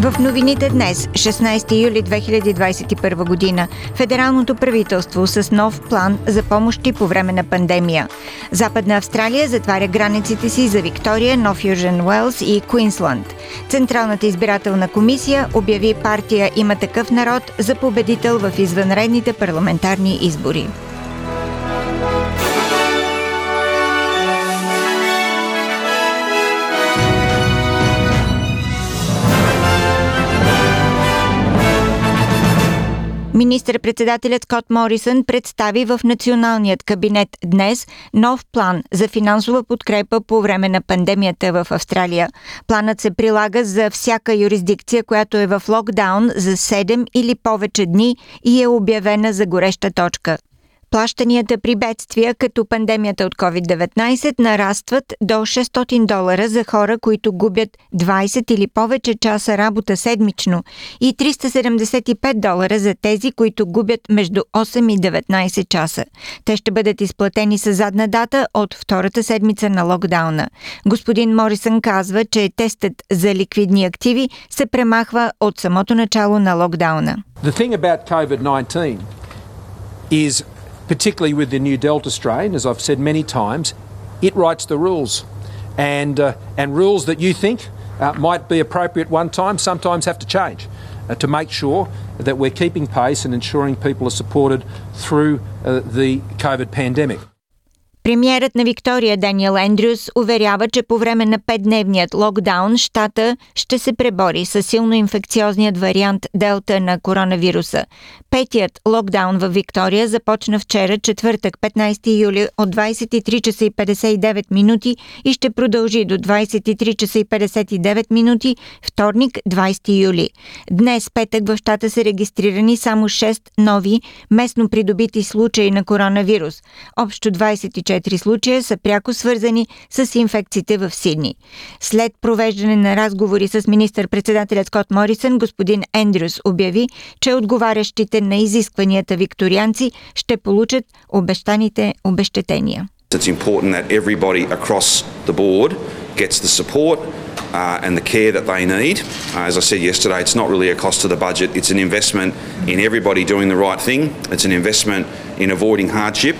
В новините днес, 16 юли 2021 година, федералното правителство с нов план за помощи по време на пандемия. Западна Австралия затваря границите си за Виктория, Нов Южен Уелс и Куинсланд. Централната избирателна комисия обяви партия Има такъв народ за победител в извънредните парламентарни избори. Министър-председателят Скот Морисън представи в националният кабинет днес нов план за финансова подкрепа по време на пандемията в Австралия. Планът се прилага за всяка юрисдикция, която е в локдаун за 7 или повече дни и е обявена за гореща точка. Плащанията при бедствия, като пандемията от COVID-19, нарастват до 600 долара за хора, които губят 20 или повече часа работа седмично и 375 долара за тези, които губят между 8 и 19 часа. Те ще бъдат изплатени с задна дата от втората седмица на локдауна. Господин Морисън казва, че тестът за ликвидни активи се премахва от самото начало на локдауна. The thing about COVID-19 is particularly with the new Delta strain, as I've said many times, it writes the rules. And, uh, and rules that you think uh, might be appropriate one time sometimes have to change uh, to make sure that we're keeping pace and ensuring people are supported through uh, the COVID pandemic. Премьерът на Виктория Даниел Ендрюс уверява, че по време на петдневният локдаун щата ще се пребори с силно инфекциозният вариант Делта на коронавируса. Петият локдаун в Виктория започна вчера, четвъртък, 15 юли от 23 часа и 59 минути и ще продължи до 23 часа и 59 минути, вторник, 20 юли. Днес, петък, в щата са регистрирани само 6 нови местно придобити случаи на коронавирус. Общо 24 4 случая са пряко свързани с инфекциите в Сидни. След провеждане на разговори с министър-председателят Скот Морисън, господин Ендрюс обяви, че отговарящите на изискванията викторианци ще получат обещаните обещетения. It's important that everybody across the board gets the support uh, and the care that they need. Uh, as I said yesterday, it's not really a cost to the budget, it's an investment in everybody doing the right thing, it's an investment in avoiding hardship.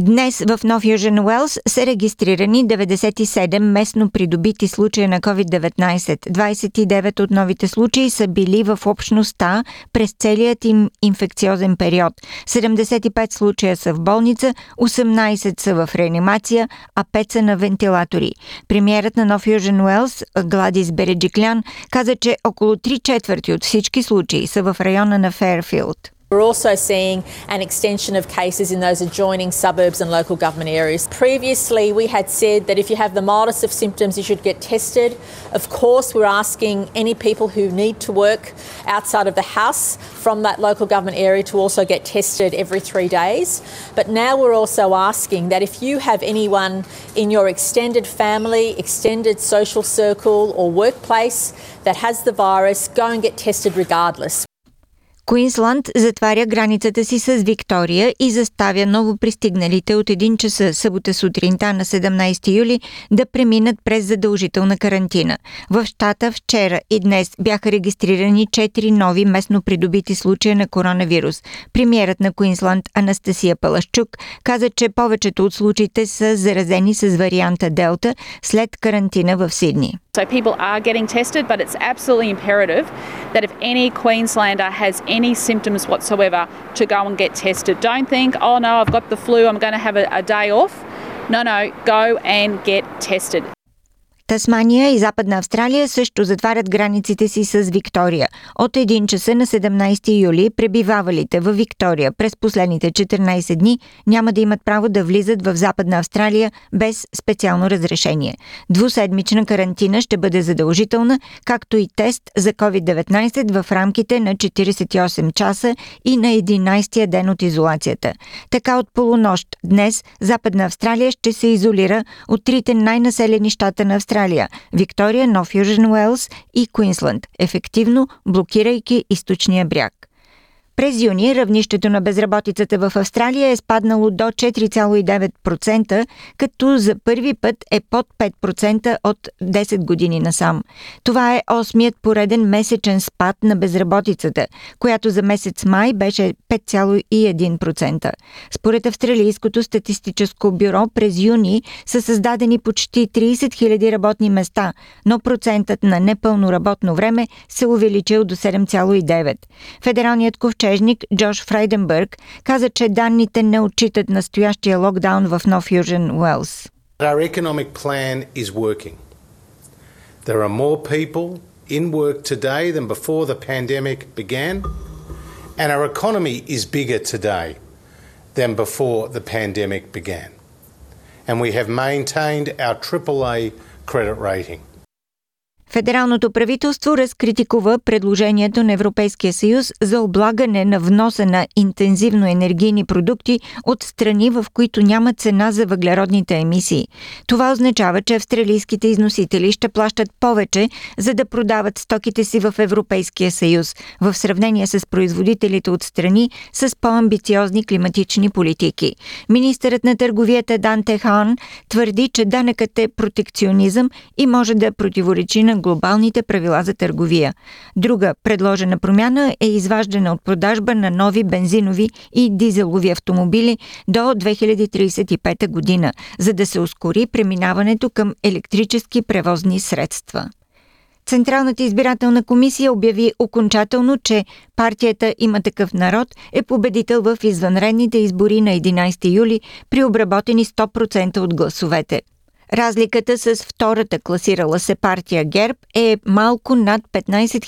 Днес в Нов Южен Уелс са регистрирани 97 местно придобити случая на COVID-19. 29 от новите случаи са били в общността през целият им инфекциозен период. 75 случая са в болница, 18 са в реанимация, а 5 са на вентилатори. Премьерът на Нов Южен Уелс, Гладис Береджиклян, каза, че около 3 четвърти от всички случаи са в района на Фейрфилд. We're also seeing an extension of cases in those adjoining suburbs and local government areas. Previously, we had said that if you have the mildest of symptoms, you should get tested. Of course, we're asking any people who need to work outside of the house from that local government area to also get tested every three days. But now we're also asking that if you have anyone in your extended family, extended social circle, or workplace that has the virus, go and get tested regardless. Куинсланд затваря границата си с Виктория и заставя ново пристигналите от 1 часа събота сутринта на 17 юли да преминат през задължителна карантина. В щата вчера и днес бяха регистрирани 4 нови местно придобити случая на коронавирус. Премьерът на Куинсланд Анастасия Палашчук каза, че повечето от случаите са заразени с варианта Делта след карантина в Сидни. So people are getting tested, but it's absolutely imperative that if any Queenslander has symptoms whatsoever, to go and get tested. Don't think, oh no, I've got the flu, I'm going to have a, a day off. No, no, go and get tested. Тасмания и Западна Австралия също затварят границите си с Виктория. От 1 часа на 17 юли пребивавалите в Виктория през последните 14 дни няма да имат право да влизат в Западна Австралия без специално разрешение. Двуседмична карантина ще бъде задължителна, както и тест за COVID-19 в рамките на 48 часа и на 11-я ден от изолацията. Така от полунощ днес Западна Австралия ще се изолира от трите най-населени щата на Австралия Австралия, Виктория, Нов Южен Уелс и Куинсланд, ефективно блокирайки източния бряг. През юни равнището на безработицата в Австралия е спаднало до 4,9%, като за първи път е под 5% от 10 години насам. Това е осмият пореден месечен спад на безработицата, която за месец май беше 5,1%. Според Австралийското статистическо бюро през юни са създадени почти 30 000 работни места, но процентът на непълно работно време се увеличил до 7,9%. Федералният ковчег ковчежник Джош Фрайденбърг каза, че данните не отчитат настоящия локдаун в Нов Южен Уелс. Our economic plan is working. There are more people in work today than before the pandemic began, and our economy is bigger today than before the pandemic began. And we have maintained our AAA credit rating. Федералното правителство разкритикува предложението на Европейския съюз за облагане на вноса на интензивно енергийни продукти от страни, в които няма цена за въглеродните емисии. Това означава, че австралийските износители ще плащат повече, за да продават стоките си в Европейския съюз, в сравнение с производителите от страни с по-амбициозни климатични политики. Министърът на търговията Дан Техан твърди, че данъкът е протекционизъм и може да противоречи на глобалните правила за търговия. Друга предложена промяна е изваждане от продажба на нови бензинови и дизелови автомобили до 2035 година, за да се ускори преминаването към електрически превозни средства. Централната избирателна комисия обяви окончателно, че партията Има такъв народ е победител в извънредните избори на 11 юли при обработени 100% от гласовете – Разликата с втората класирала се партия ГЕРБ е малко над 15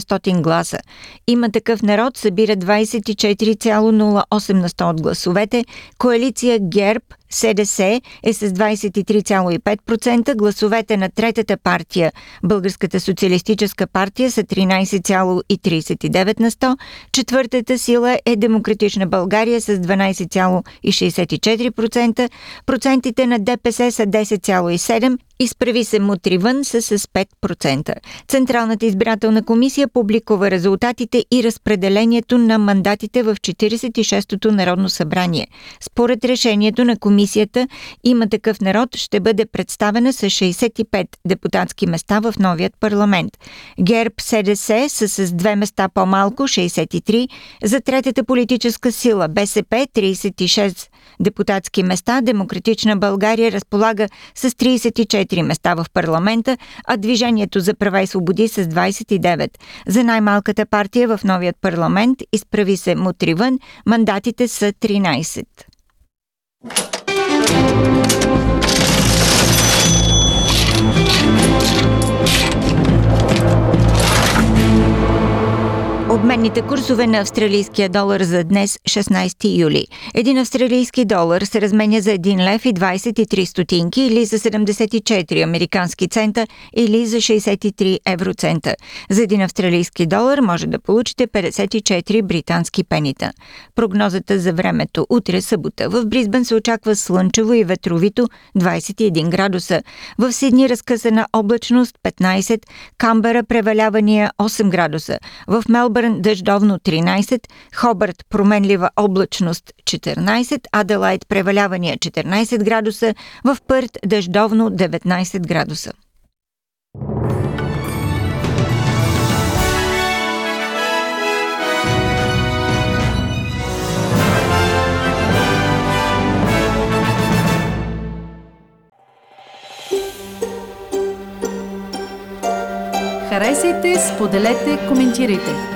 600 гласа. Има такъв народ събира 24,08 на 100 от гласовете. Коалиция ГЕРБ СДС е с 23,5%, гласовете на третата партия, Българската социалистическа партия, са 13,39 на 100, четвъртата сила е Демократична България с 12,64%, процентите на ДПС са 10,7% Изправи се мутри вън с 5%. Централната избирателна комисия публикува резултатите и разпределението на мандатите в 46-то Народно събрание. Според решението на комисията има такъв народ ще бъде представена с 65 депутатски места в новият парламент. ГЕРБ СДС са с две места по-малко 63, за третата политическа сила БСП 36 депутатски места, Демократична България разполага с 34 места в парламента, а Движението за права и свободи с 29. За най-малката партия в новият парламент изправи се Мутривън, мандатите са 13. Обменните курсове на австралийския долар за днес 16 юли. Един австралийски долар се разменя за 1 лев и 23 стотинки или за 74 американски цента или за 63 евроцента. За един австралийски долар може да получите 54 британски пенита. Прогнозата за времето утре събота. В Бризбен се очаква слънчево и ветровито 21 градуса. В Сидни разкъсана облачност 15, Камбера превалявания 8 градуса. В Мелбърн Мелбърн дъждовно 13, Хобърт променлива облачност 14, Аделайт превалявания 14 градуса, в Пърт дъждовно 19 градуса. Харесайте, споделете, коментирайте.